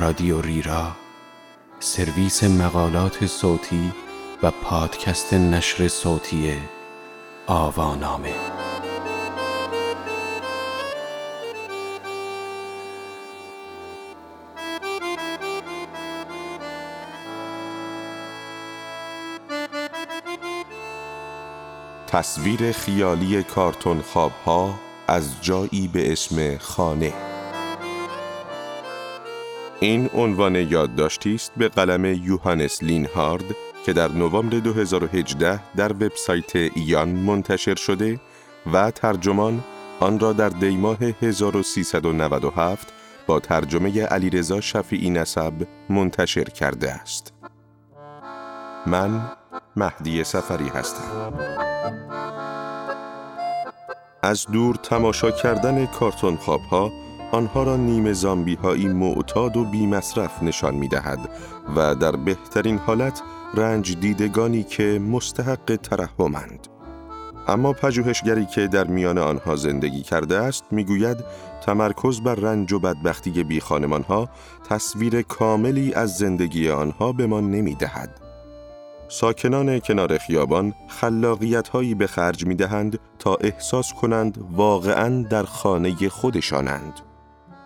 رادیو ریرا سرویس مقالات صوتی و پادکست نشر صوتی آوانامه. تصویر خیالی کارتون خواب ها از جایی به اسم خانه. این عنوان یادداشتی است به قلم یوهانس لینهارد که در نوامبر 2018 در وبسایت ایان منتشر شده و ترجمان آن را در دیماه 1397 با ترجمه علیرضا شفیعی نسب منتشر کرده است. من مهدی سفری هستم. از دور تماشا کردن کارتون خواب ها آنها را نیمه زامبی هایی معتاد و بی مصرف نشان می دهد و در بهترین حالت رنج دیدگانی که مستحق ترحمند. اما پژوهشگری که در میان آنها زندگی کرده است می‌گوید تمرکز بر رنج و بدبختی بی ها تصویر کاملی از زندگی آنها به ما نمی دهد. ساکنان کنار خیابان خلاقیت هایی به خرج می دهند تا احساس کنند واقعا در خانه خودشانند.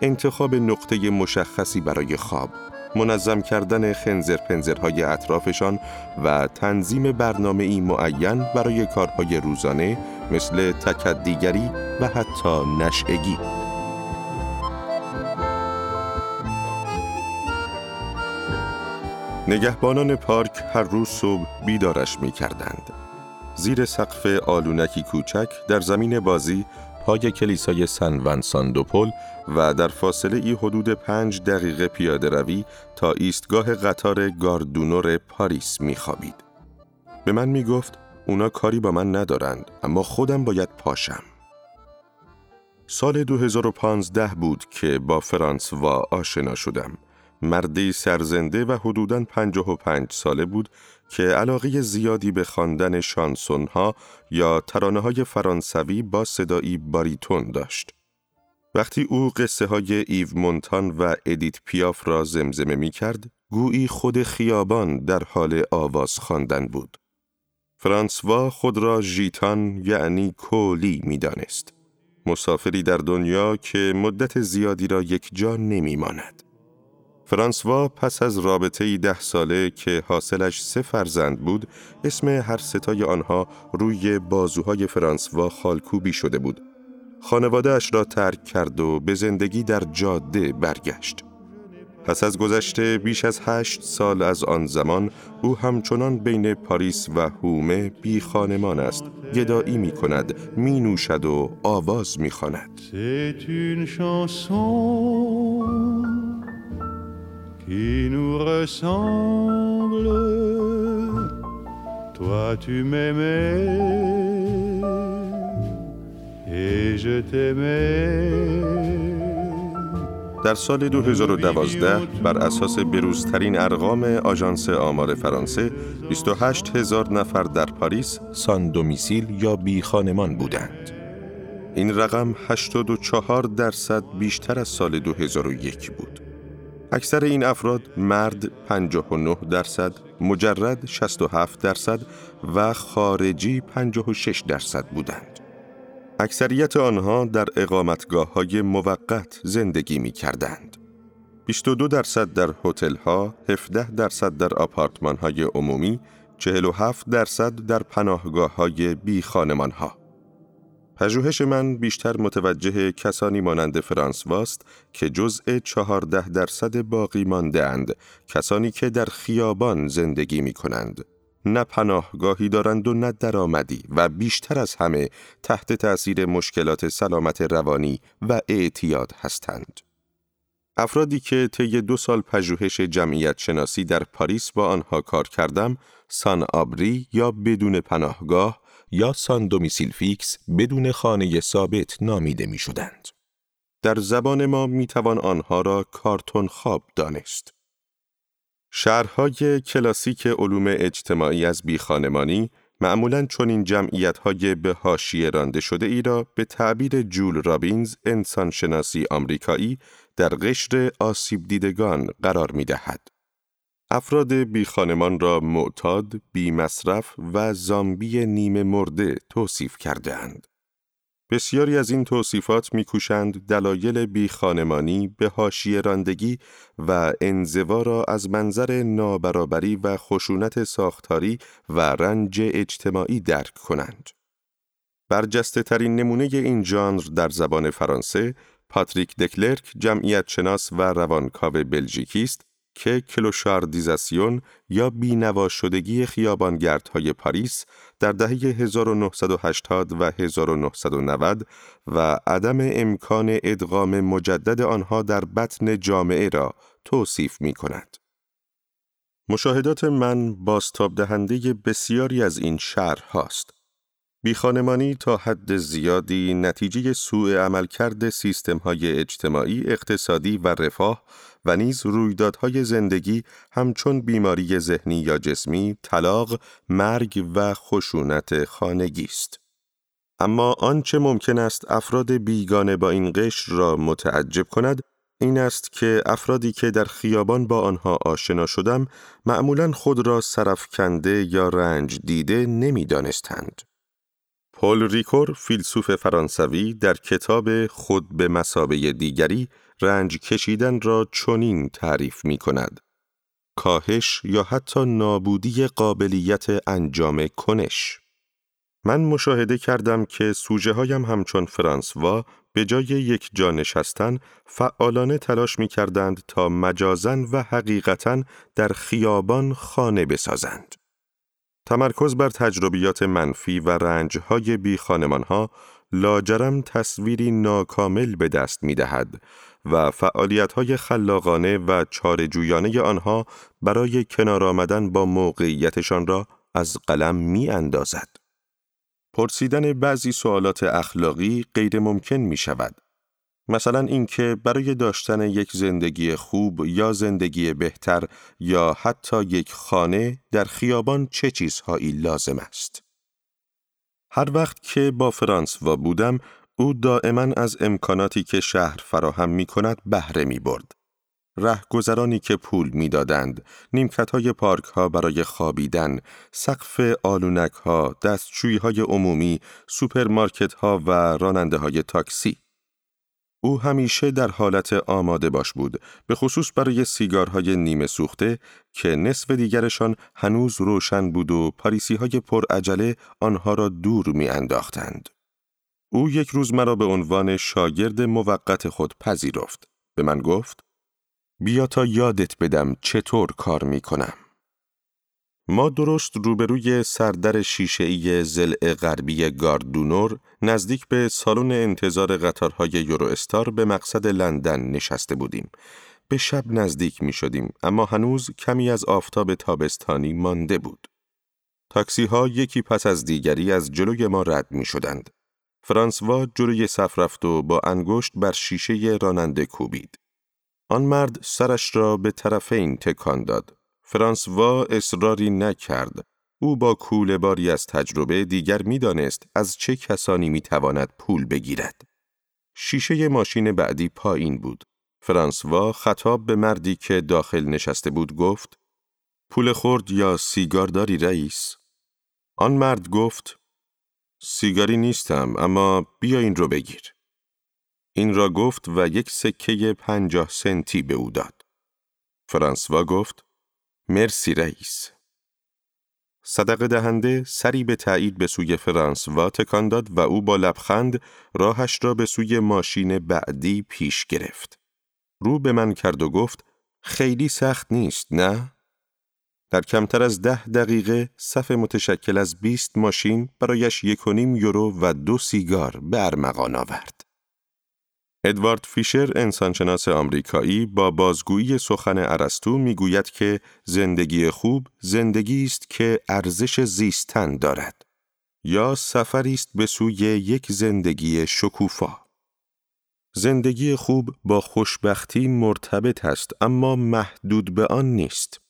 انتخاب نقطه مشخصی برای خواب، منظم کردن خنزر پنزرهای اطرافشان و تنظیم برنامه ای معین برای کارهای روزانه مثل تکدیگری و حتی نشعگی. نگهبانان پارک هر روز صبح بیدارش می کردند. زیر سقف آلونکی کوچک در زمین بازی پای کلیسای سن ونسان دوپل و در فاصله ای حدود پنج دقیقه پیاده روی تا ایستگاه قطار گاردونور پاریس می خوابید. به من می گفت اونا کاری با من ندارند اما خودم باید پاشم. سال 2015 بود که با فرانس و آشنا شدم. مردی سرزنده و حدوداً 55 ساله بود که علاقه زیادی به خواندن شانسون ها یا ترانه های فرانسوی با صدایی باریتون داشت. وقتی او قصه های ایو مونتان و ادیت پیاف را زمزمه می کرد، گویی خود خیابان در حال آواز خواندن بود. فرانسوا خود را gitan یعنی کولی می دانست. مسافری در دنیا که مدت زیادی را یک جا نمی ماند. فرانسوا پس از رابطه ده ساله که حاصلش سه فرزند بود اسم هر ستای آنها روی بازوهای فرانسوا خالکوبی شده بود. خانواده اش را ترک کرد و به زندگی در جاده برگشت. پس از گذشته بیش از هشت سال از آن زمان او همچنان بین پاریس و هومه بی خانمان است. گدایی می کند می نوشد و آواز می خاند. Qui nous ressemble. Toi tu m'aimais et je t'aimais. در سال 2012 بر اساس بروزترین ارقام آژانس آمار فرانسه 28 هزار نفر در پاریس سان دومیسیل یا بی خانمان بودند. این رقم 84 درصد بیشتر از سال 2001 بود. اکثر این افراد مرد 59 درصد، مجرد 67 درصد و خارجی 56 درصد بودند. اکثریت آنها در اقامتگاه های موقت زندگی می کردند. 22 درصد در هتل ها، 17 درصد در آپارتمان های عمومی، 47 درصد در پناهگاه های بی خانمان ها. پژوهش من بیشتر متوجه کسانی مانند فرانس واست که جزء چهارده درصد باقی مانده اند، کسانی که در خیابان زندگی می کنند. نه پناهگاهی دارند و نه درآمدی و بیشتر از همه تحت تأثیر مشکلات سلامت روانی و اعتیاد هستند. افرادی که طی دو سال پژوهش جمعیت شناسی در پاریس با آنها کار کردم، sans-abri یا بدون پناهگاه یا sans domicile fixe بدون خانه ثابت نامیده می شدند. در زبان ما می توان آنها را کارتون خواب دانست. شهرهای کلاسیک علوم اجتماعی از بیخانمانی معمولا چون این جمعیت های به هاشیه رانده شده ای را به تعبیر جول رابینز انسانشناسی آمریکایی در قشر آسیب دیدگان قرار می دهد. افراد بی خانمان را معتاد، بی مصرف و زامبی نیمه مرده توصیف کرده اند. بسیاری از این توصیفات میکوشند دلایل بی خانمانی به هاشیه راندگی و انزوا را از منظر نابرابری و خشونت ساختاری و رنج اجتماعی درک کنند. برجسته ترین نمونه این ژانر در زبان فرانسه پاتریک دکلرک جمعیت شناس و روانکاو بلژیکی است که کلوشاردیزاسیون یا بینوا شدگی خیابانگردهای پاریس در دهه 1980 و 1990 و عدم امکان ادغام مجدد آنها در بطن جامعه را توصیف می کند. مشاهدات من باستاب دهنده بسیاری از این شهر هاست. بیخانمانی تا حد زیادی نتیجه سوء عملکرد سیستم‌های اجتماعی، اقتصادی و رفاه و نیز رویدادهای زندگی همچون بیماری ذهنی یا جسمی، طلاق، مرگ و خشونت خانگی است. اما آنچه ممکن است افراد بیگانه با این قشر را متعجب کند، این است که افرادی که در خیابان با آنها آشنا شدم معمولا خود را سرفکنده یا رنج دیده نمی‌دانستند. پول ریکور فیلسوف فرانسوی در کتاب خود به مسابه دیگری رنج کشیدن را چنین تعریف می کند. کاهش یا حتی نابودی قابلیت انجام کنش. من مشاهده کردم که سوژه هایم همچون فرانسوا به جای یک جا نشستن فعالانه تلاش می کردند تا مجازن و حقیقتا در خیابان خانه بسازند. تمرکز بر تجربیات منفی و رنجهای بی ها لاجرم تصویری ناکامل به دست می دهد و فعالیت‌های خلاقانه و چارجویانه آنها برای کنار آمدن با موقعیتشان را از قلم می اندازد. پرسیدن بعضی سوالات اخلاقی غیر ممکن می شود. مثلا اینکه برای داشتن یک زندگی خوب یا زندگی بهتر یا حتی یک خانه در خیابان چه چیزهایی لازم است. هر وقت که با فرانسوا بودم او دائما از امکاناتی که شهر فراهم می کند بهره می برد. رهگذرانی که پول می‌دادند، نیمکت های پارک ها برای خوابیدن، سقف آلونک ها، دستشویی های عمومی، سوپرمارکت ها و راننده های تاکسی. او همیشه در حالت آماده باش بود، به خصوص برای سیگارهای نیمه سوخته که نصف دیگرشان هنوز روشن بود و پاریسی های پر عجله آنها را دور می انداختند. او یک روز مرا به عنوان شاگرد موقت خود پذیرفت. به من گفت بیا تا یادت بدم چطور کار می کنم. ما درست روبروی سردر شیشه‌ای زلع غربی گاردونور نزدیک به سالن انتظار قطارهای یورو استار به مقصد لندن نشسته بودیم. به شب نزدیک می شدیم اما هنوز کمی از آفتاب تابستانی مانده بود. تاکسی ها یکی پس از دیگری از جلوی ما رد می شدند. فرانسوا جلوی صف رفت و با انگشت بر شیشه راننده کوبید. آن مرد سرش را به طرفین تکان داد. فرانسوا اصراری نکرد. او با کول باری از تجربه دیگر می‌دانست از چه کسانی می‌تواند پول بگیرد. شیشه ماشین بعدی پایین بود. فرانسوا خطاب به مردی که داخل نشسته بود گفت پول خورد یا سیگار داری رئیس؟ آن مرد گفت سیگاری نیستم اما بیا این رو بگیر. این را گفت و یک سکه پنجاه سنتی به او داد. فرانسوا گفت مرسی رئیس. صدق دهنده سری به تایید به سوی فرانسوا تکان داد و او با لبخند راهش را به سوی ماشین بعدی پیش گرفت. رو به من کرد و گفت خیلی سخت نیست نه؟ در کمتر از ده دقیقه صف متشکل از 20 ماشین برایش یک و نیم یورو و دو سیگار به ارمغان آورد. ادوارد فیشر انسانشناس آمریکایی با بازگویی سخن ارسطو می‌گوید که زندگی خوب زندگی است که ارزش زیستن دارد یا سفری است به سوی یک زندگی شکوفا. زندگی خوب با خوشبختی مرتبط است اما محدود به آن نیست.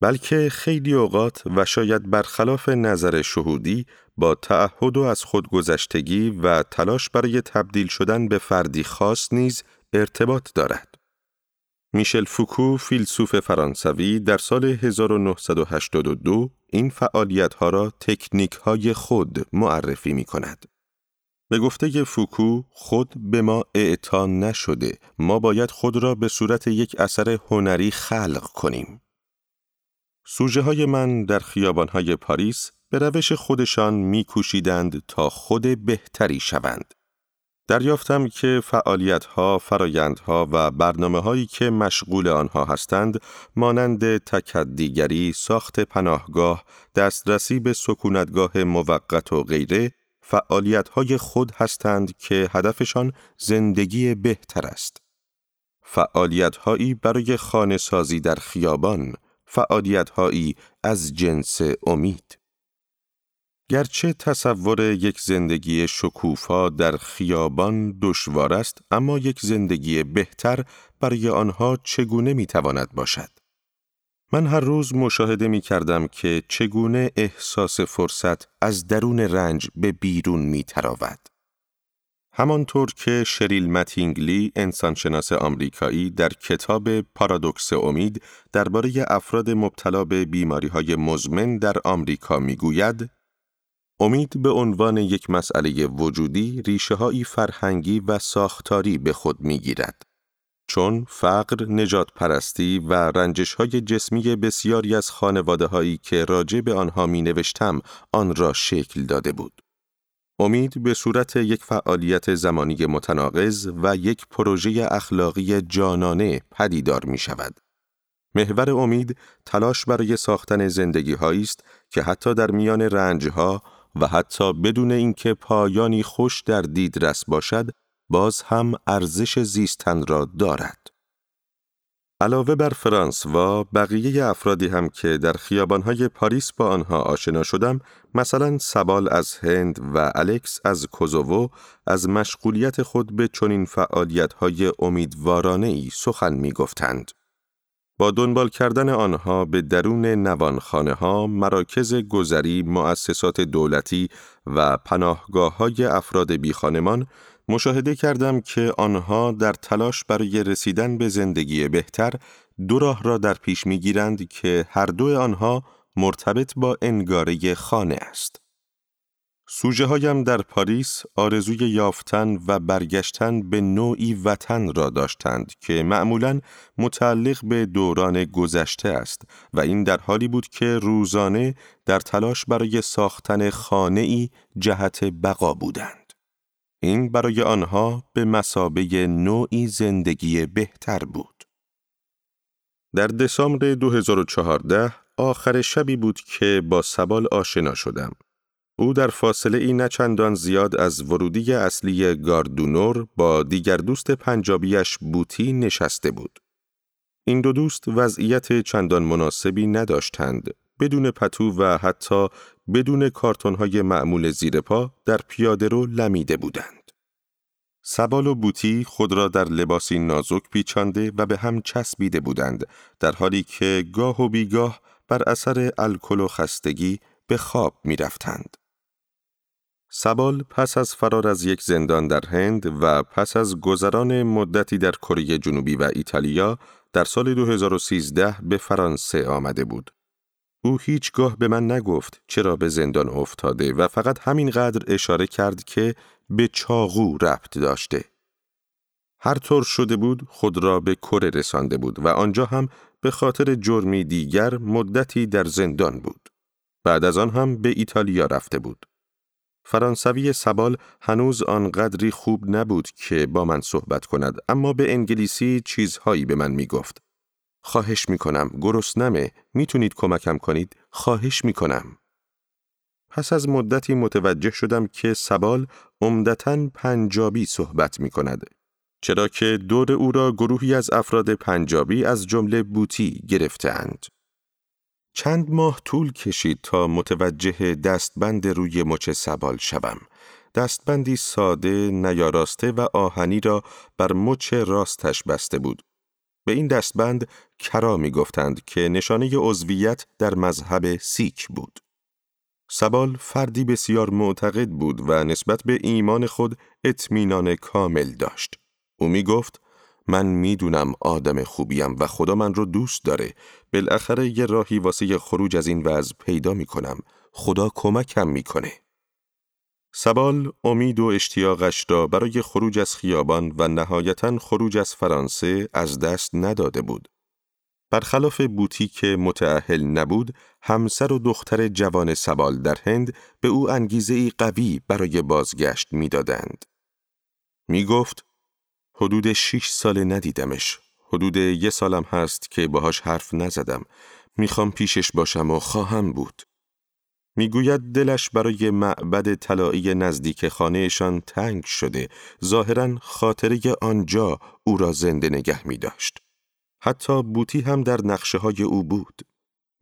بلکه خیلی اوقات و شاید برخلاف نظر شهودی با تعهد و از خودگذشتگی و تلاش برای تبدیل شدن به فردی خاص نیز ارتباط دارد. میشل فوکو فیلسوف فرانسوی در سال 1982 این فعالیت ها را تکنیک های خود معرفی می کند. به گفته فوکو خود به ما اعطا نشده ما باید خود را به صورت یک اثر هنری خلق کنیم. سوژه های من در خیابان های پاریس به روش خودشان میکوشیدند تا خود بهتری شوند. دریافتم که فعالیتها، فرایندها و برنامه هایی که مشغول آنها هستند مانند تکدیگری، ساخت پناهگاه، دسترسی به سکونتگاه موقت و غیره فعالیت های خود هستند که هدفشان زندگی بهتر است. فعالیت هایی برای خانه سازی در خیابان، فعالیت هایی از جنس امید. گرچه تصور یک زندگی شکوفا در خیابان دشوار است اما یک زندگی بهتر برای آنها چگونه می تواند باشد من هر روز مشاهده می کردم که چگونه احساس فرصت از درون رنج به بیرون می تراود. همانطور که شریل متینگلی انسانشناس آمریکایی در کتاب پارادوکس امید درباره افراد مبتلا به بیماری های مزمن در آمریکا می گوید، امید به عنوان یک مسئله وجودی ریشه فرهنگی و ساختاری به خود می گیرد. چون فقر، نجات پرستی و رنجش های جسمی بسیاری از خانواده هایی که راجع به آنها می نوشتم آن را شکل داده بود. امید به صورت یک فعالیت زمانی متناقض و یک پروژه اخلاقی جانانه پدیدار می شود. محور امید تلاش برای ساختن زندگی است که حتی در میان رنجها و حتی بدون اینکه پایانی خوش در دیدرس باشد باز هم ارزش زیستن را دارد. علاوه بر فرانس و بقیه افرادی هم که در خیابانهای پاریس با آنها آشنا شدم مثلا سبال از هند و الکس از کوزوو از مشغولیت خود به چنین فعالیت‌های امیدوارانه ای سخن می گفتند. با دنبال کردن آنها به درون نوانخانه ها، مراکز گذری، مؤسسات دولتی و پناهگاه های افراد بیخانمان مشاهده کردم که آنها در تلاش برای رسیدن به زندگی بهتر دو راه را در پیش می‌گیرند که هر دو آنها مرتبط با انگاره خانه است. سوژه هایم در پاریس آرزوی یافتن و برگشتن به نوعی وطن را داشتند که معمولا متعلق به دوران گذشته است و این در حالی بود که روزانه در تلاش برای ساختن خانه ای جهت بقا بودند. این برای آنها به مسابه نوعی زندگی بهتر بود. در دسامبر 2014 آخر شبی بود که با سبال آشنا شدم. او در فاصله ای نچندان زیاد از ورودی اصلی گاردونور با دیگر دوست پنجابیش بوتی نشسته بود. این دو دوست وضعیت چندان مناسبی نداشتند. بدون پتو و حتی بدون کارتونهای معمول زیر پا در پیاده رو لمیده بودند. سبال و بوتی خود را در لباسی نازک پیچانده و به هم چسبیده بودند در حالی که گاه و بیگاه بر اثر الکل و خستگی به خواب می رفتند. سبال پس از فرار از یک زندان در هند و پس از گذران مدتی در کره جنوبی و ایتالیا در سال 2013 به فرانسه آمده بود. او هیچگاه به من نگفت چرا به زندان افتاده و فقط همینقدر اشاره کرد که به چاقو ربط داشته. هر طور شده بود خود را به کره رسانده بود و آنجا هم به خاطر جرمی دیگر مدتی در زندان بود. بعد از آن هم به ایتالیا رفته بود. فرانسوی سبال هنوز آنقدری خوب نبود که با من صحبت کند اما به انگلیسی چیزهایی به من می گفت. خواهش می کنم گرسنمه می‌تونید کمکم کنید خواهش می کنم. پس از مدتی متوجه شدم که سبال عمدتا پنجابی صحبت می کند. چرا که دور او را گروهی از افراد پنجابی از جمله بوتی گرفتهاند. چند ماه طول کشید تا متوجه دستبند روی مچ سبال شوم. دستبندی ساده، نیاراسته و آهنی را بر مچ راستش بسته بود. به این دستبند کرا می گفتند که نشانه عضویت در مذهب سیک بود. سبال فردی بسیار معتقد بود و نسبت به ایمان خود اطمینان کامل داشت. او می گفت من می‌دونم آدم خوبیم و خدا من رو دوست داره. بالاخره یه راهی واسه خروج از این وضع پیدا می کنم. خدا کمکم می‌کنه. سبال امید و اشتیاقش را برای خروج از خیابان و نهایتا خروج از فرانسه از دست نداده بود. برخلاف بوتی که متعهل نبود، همسر و دختر جوان سبال در هند به او انگیزه ای قوی برای بازگشت می‌دادند. می گفت حدود شیش سال ندیدمش. حدود یه سالم هست که باهاش حرف نزدم. می‌خوام پیشش باشم و خواهم بود. می‌گوید دلش برای معبد طلایی نزدیک خانهشان تنگ شده ظاهرا خاطره آنجا او را زنده نگه می داشت. حتی بوتی هم در نقشه های او بود.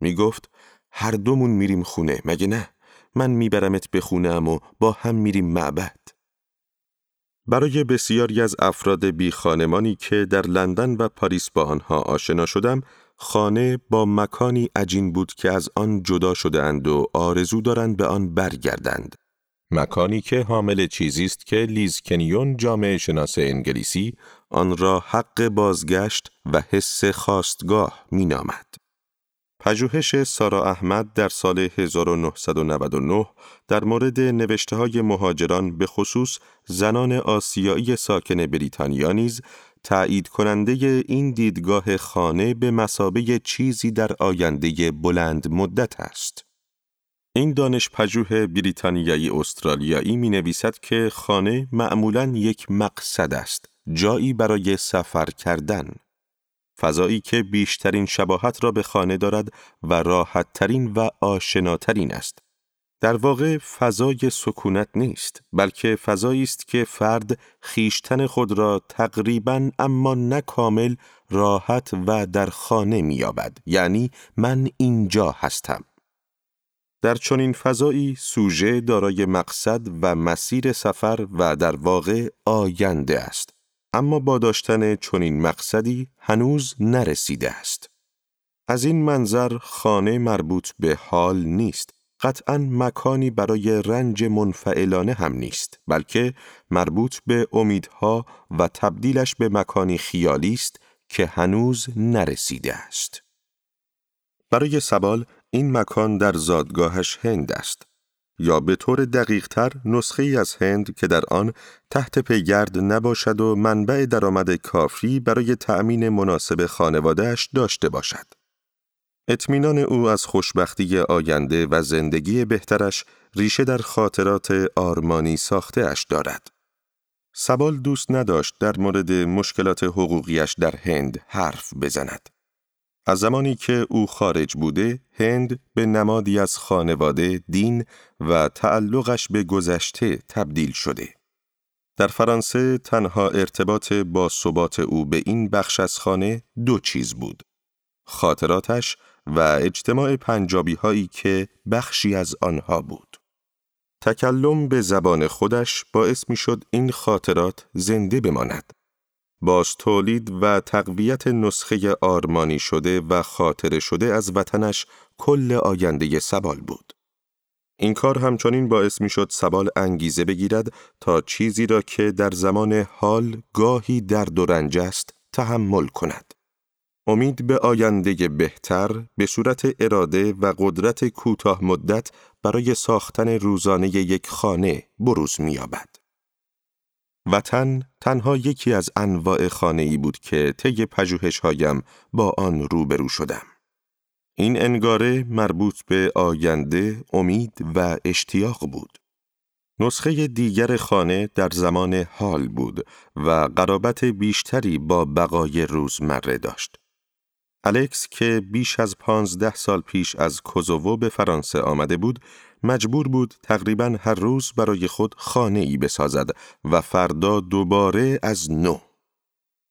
می گفت هر دومون میریم خونه مگه نه؟ من میبرمت به خونه و با هم میریم معبد. برای بسیاری از افراد بی خانمانی که در لندن و پاریس با آنها آشنا شدم، خانه با مکانی عجین بود که از آن جدا شده اند و آرزو دارند به آن برگردند. مکانی که حامل چیزی است که لیز کنیون جامعه شناس انگلیسی آن را حق بازگشت و حس خواستگاه می نامد. پژوهش سارا احمد در سال 1999 در مورد نوشته های مهاجران به خصوص زنان آسیایی ساکن بریتانیا نیز تایید کننده این دیدگاه خانه به مسابه چیزی در آینده بلند مدت است. این دانش پژوه بریتانیایی استرالیایی می نویسد که خانه معمولاً یک مقصد است، جایی برای سفر کردن. فضایی که بیشترین شباهت را به خانه دارد و راحتترین و آشناترین است. در واقع فضای سکونت نیست بلکه فضایی است که فرد خیشتن خود را تقریبا اما نه کامل راحت و در خانه مییابد. یعنی من اینجا هستم. در چنین فضایی سوژه دارای مقصد و مسیر سفر و در واقع آینده است. اما با داشتن چنین مقصدی هنوز نرسیده است. از این منظر خانه مربوط به حال نیست. قطعا مکانی برای رنج منفعلانه هم نیست بلکه مربوط به امیدها و تبدیلش به مکانی خیالی است که هنوز نرسیده است برای سبال این مکان در زادگاهش هند است یا به طور دقیقتر نسخه ای از هند که در آن تحت پیگرد نباشد و منبع درآمد کافی برای تأمین مناسب خانوادهش داشته باشد. اطمینان او از خوشبختی آینده و زندگی بهترش ریشه در خاطرات آرمانی ساخته اش دارد. سبال دوست نداشت در مورد مشکلات حقوقیش در هند حرف بزند. از زمانی که او خارج بوده، هند به نمادی از خانواده، دین و تعلقش به گذشته تبدیل شده. در فرانسه تنها ارتباط با ثبات او به این بخش از خانه دو چیز بود. خاطراتش و اجتماع پنجابی هایی که بخشی از آنها بود. تکلم به زبان خودش باعث می شد این خاطرات زنده بماند. باز تولید و تقویت نسخه آرمانی شده و خاطره شده از وطنش کل آینده سبال بود. این کار همچنین باعث می شد سبال انگیزه بگیرد تا چیزی را که در زمان حال گاهی درد و رنج است تحمل کند. امید به آینده بهتر به صورت اراده و قدرت کوتاه مدت برای ساختن روزانه یک خانه بروز می‌یابد. وطن تنها یکی از انواع خانه ای بود که طی پژوهش‌هایم با آن روبرو شدم. این انگاره مربوط به آینده، امید و اشتیاق بود. نسخه دیگر خانه در زمان حال بود و قرابت بیشتری با بقای روزمره داشت. الکس که بیش از پانزده سال پیش از کوزوو به فرانسه آمده بود، مجبور بود تقریبا هر روز برای خود خانه ای بسازد و فردا دوباره از نو.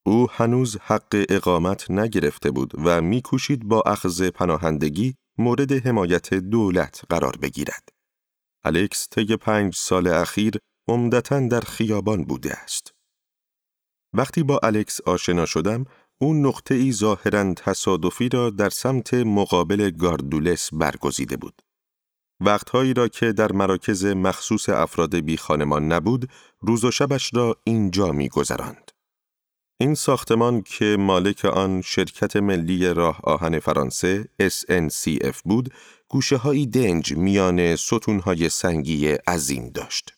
او هنوز حق اقامت نگرفته بود و میکوشید با اخذ پناهندگی مورد حمایت دولت قرار بگیرد. الکس طی پنج سال اخیر عمدتا در خیابان بوده است. وقتی با الکس آشنا شدم، او نقطه ای ظاهرا تصادفی را در سمت مقابل گاردولس برگزیده بود. وقتهایی را که در مراکز مخصوص افراد بی خانمان نبود، روز و شبش را اینجا می گذراند. این ساختمان که مالک آن شرکت ملی راه آهن فرانسه SNCF بود، گوشه هایی دنج میان ستونهای سنگی عظیم داشت.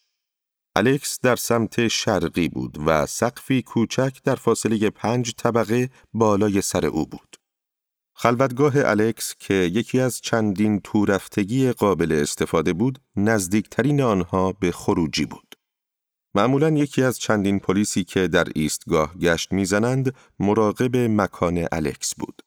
الکس در سمت شرقی بود و سقفی کوچک در فاصله پنج طبقه بالای سر او بود. خلوتگاه الکس که یکی از چندین تورفتگی قابل استفاده بود، نزدیکترین آنها به خروجی بود. معمولا یکی از چندین پلیسی که در ایستگاه گشت می‌زنند مراقب مکان الکس بود.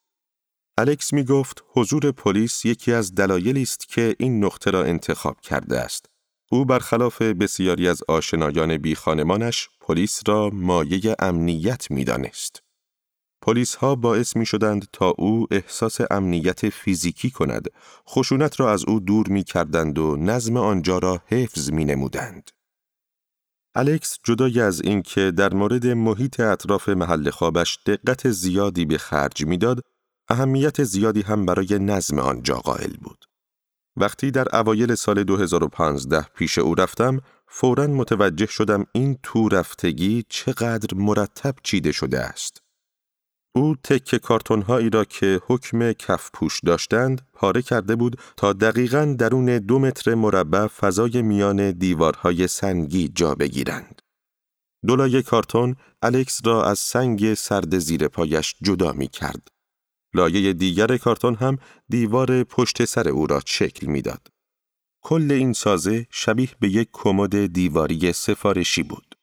الکس می گفت حضور پلیس یکی از دلایلی است که این نقطه را انتخاب کرده است. او برخلاف بسیاری از آشنایان بی خانمانش پلیس را مایه امنیت می دانست. پلیس ها باعث می شدند تا او احساس امنیت فیزیکی کند، خشونت را از او دور می کردند و نظم آنجا را حفظ می نمودند. الکس جدای از اینکه در مورد محیط اطراف محل خوابش دقت زیادی به خرج می‌داد، اهمیت زیادی هم برای نظم آنجا قائل بود. وقتی در اوایل سال 2015 پیش او رفتم، فوراً متوجه شدم این تو رفتگی چقدر مرتب چیده شده است. او تک کارتونهایی را که حکم کف پوش داشتند پاره کرده بود تا دقیقا درون دو متر مربع فضای میان دیوارهای سنگی جا بگیرند. دولای کارتون الکس را از سنگ سرد زیر پایش جدا می کرد. لایه دیگر کارتون هم دیوار پشت سر او را شکل می‌داد. کل این سازه شبیه به یک کمد دیواری سفارشی بود.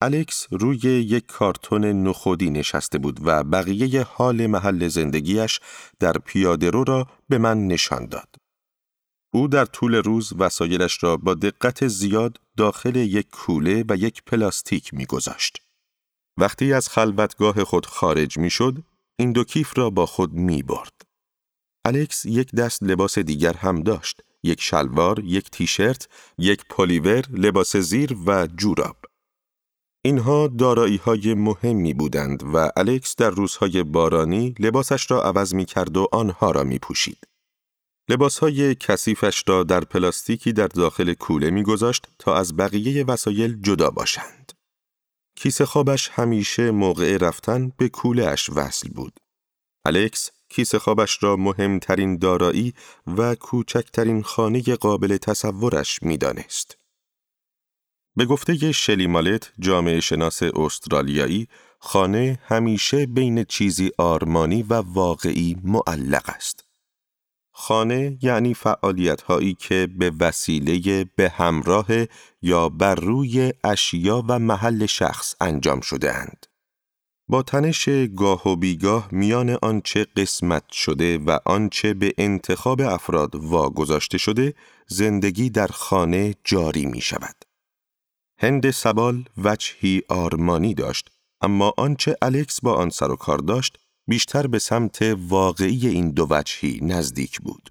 الکس روی یک کارتون نخودی نشسته بود و بقیه حال محل زندگیش در پیاده رو را به من نشان داد. او در طول روز وسایلش را با دقت زیاد داخل یک کوله و یک پلاستیک میگذاشت. وقتی از خلوتگاه خود خارج می شد، این دو کیف را با خود می برد. الکس یک دست لباس دیگر هم داشت. یک شلوار، یک تیشرت، یک پلیور، لباس زیر و جوراب. اینها دارایی های مهمی بودند و الکس در روزهای بارانی لباسش را عوض می کرد و آنها را می پوشید. لباس های کثیفش را در پلاستیکی در داخل کوله می گذاشت تا از بقیه وسایل جدا باشند. کیسه خوابش همیشه موقع رفتن به کوله اش وصل بود. الکس کیسه خوابش را مهمترین دارایی و کوچکترین خانه قابل تصورش می‌دانست. به گفته شلی مالت جامعه شناس استرالیایی خانه همیشه بین چیزی آرمانی و واقعی معلق است. خانه یعنی فعالیت هایی که به وسیله به همراه یا بر روی اشیا و محل شخص انجام شده اند. با تنش گاه و بیگاه میان آنچه قسمت شده و آنچه به انتخاب افراد واگذاشته شده، زندگی در خانه جاری می شود. هند سبال وجهی آرمانی داشت، اما آنچه الکس با آن سر و کار داشت، بیشتر به سمت واقعی این دو وجهی نزدیک بود.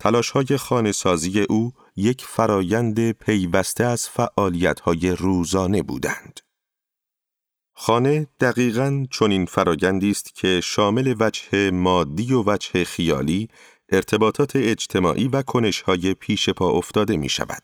تلاش های خانه سازی او یک فرایند پیوسته از فعالیت های روزانه بودند. خانه دقیقاً چنین فرایندی است که شامل وجه مادی و وجه خیالی، ارتباطات اجتماعی و کنشهای پیش پا افتاده می شود.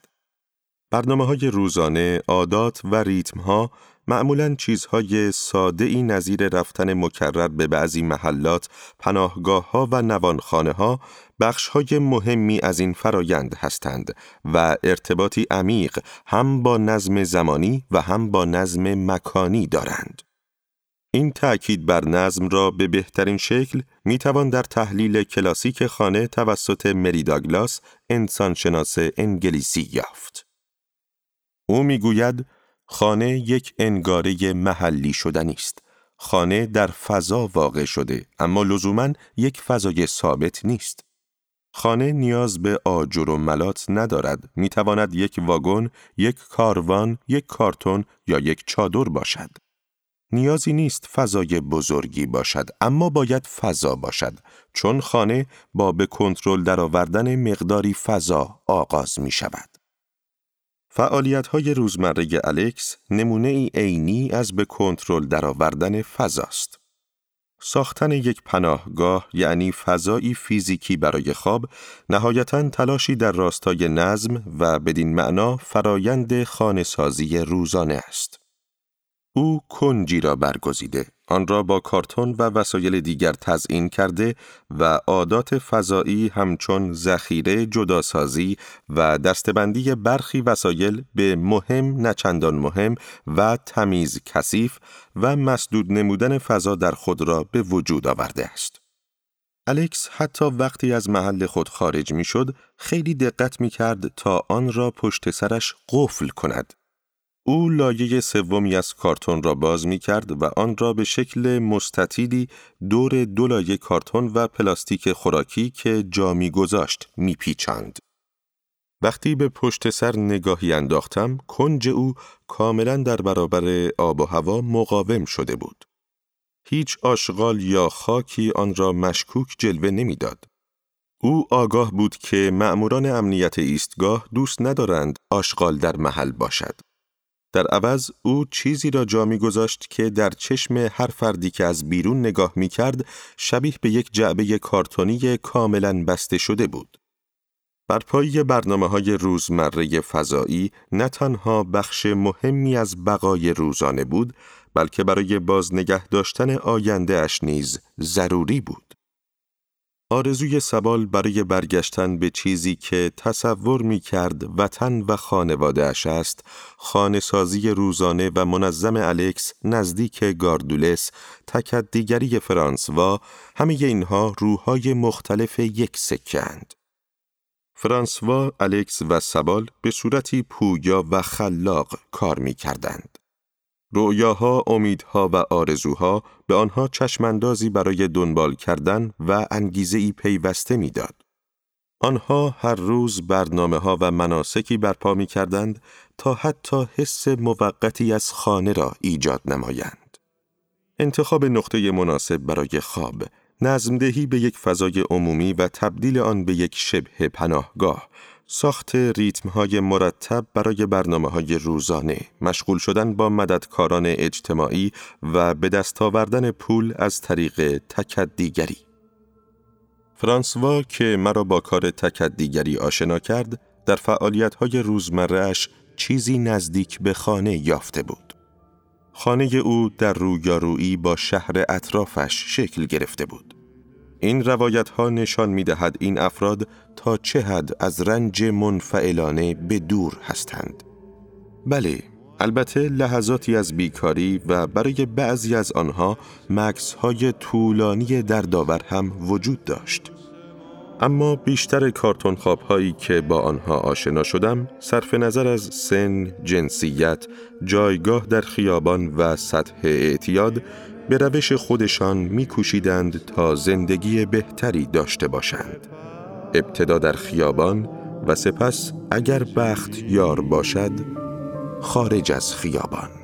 برنامه های روزانه، عادات و ریتم ها معمولا چیزهای ساده ای نظیر رفتن مکرر به بعضی محلات، پناهگاه ها و نوانخانه ها بخش های مهمی از این فرایند هستند و ارتباطی عمیق هم با نظم زمانی و هم با نظم مکانی دارند. این تأکید بر نظم را به بهترین شکل می توان در تحلیل کلاسیک خانه توسط مری داگلاس انسانشناس انگلیسی یافت. او می‌گوید خانه یک انگاره محلی شدنی است. خانه در فضا واقع شده اما لزوما یک فضای ثابت نیست. خانه نیاز به آجر و ملات ندارد. می تواند یک واگن، یک کاروان، یک کارتون یا یک چادر باشد. نیازی نیست فضای بزرگی باشد اما باید فضا باشد چون خانه با به کنترل درآوردن مقداری فضا آغاز می شود. فعالیت های روزمره الکس نمونه ای عینی از به کنترل درآوردن فضاست. ساختن یک پناهگاه یعنی فضایی فیزیکی برای خواب نهایتا تلاشی در راستای نظم و بدین معنا فرایند خانه‌سازی روزانه است. او کنجی را برگزیده، آن را با کارتون و وسایل دیگر تزئین کرده و عادات فضایی همچون ذخیره جداسازی و دستبندی برخی وسایل به مهم نچندان مهم و تمیز کثیف و مسدود نمودن فضا در خود را به وجود آورده است. الکس حتی وقتی از محل خود خارج می شد خیلی دقت می کرد تا آن را پشت سرش قفل کند او لایه سومی از کارتون را باز می کرد و آن را به شکل مستطیلی دور دو لایه کارتون و پلاستیک خوراکی که جا می گذاشت می پیچند. وقتی به پشت سر نگاهی انداختم، کنج او کاملا در برابر آب و هوا مقاوم شده بود. هیچ آشغال یا خاکی آن را مشکوک جلوه نمی‌داد. او آگاه بود که مأموران امنیت ایستگاه دوست ندارند آشغال در محل باشد. در عوض او چیزی را جا می گذاشت که در چشم هر فردی که از بیرون نگاه می کرد شبیه به یک جعبه کارتونی کاملا بسته شده بود. بر پایی برنامه های روزمره فضایی نه تنها بخش مهمی از بقای روزانه بود بلکه برای بازنگه داشتن آینده نیز ضروری بود. آرزوی سبال برای برگشتن به چیزی که تصور می کرد وطن و خانواده اش است، خانه سازی روزانه و منظم الکس نزدیک گاردولس، تکت دیگری فرانسوا، همه اینها روحای مختلف یک سکند. فرانسوا، الکس و سبال به صورتی پویا و خلاق کار می کردند. رؤیاها، امیدها و آرزوها به آنها چشماندازی برای دنبال کردن و انگیزه ای پیوسته می‌داد. آنها هر روز برنامه ها و مناسکی برپا می کردند تا حتی حس موقتی از خانه را ایجاد نمایند. انتخاب نقطه مناسب برای خواب، نظمدهی به یک فضای عمومی و تبدیل آن به یک شبه پناهگاه، ساخت ریتم های مرتب برای برنامه های روزانه، مشغول شدن با مددکاران اجتماعی و به دست آوردن پول از طریق تکدیگری. فرانسوا که مرا با کار تکدیگری آشنا کرد، در فعالیت های روزمرهش چیزی نزدیک به خانه یافته بود. خانه او در رویارویی با شهر اطرافش شکل گرفته بود. این روایت ها نشان می دهد این افراد تا چه حد از رنج منفعلانه به دور هستند. بله، البته لحظاتی از بیکاری و برای بعضی از آنها مکس های طولانی دردآور هم وجود داشت. اما بیشتر کارتون خواب هایی که با آنها آشنا شدم صرف نظر از سن، جنسیت، جایگاه در خیابان و سطح اعتیاد به روش خودشان میکوشیدند تا زندگی بهتری داشته باشند. ابتدا در خیابان و سپس اگر بخت یار باشد خارج از خیابان.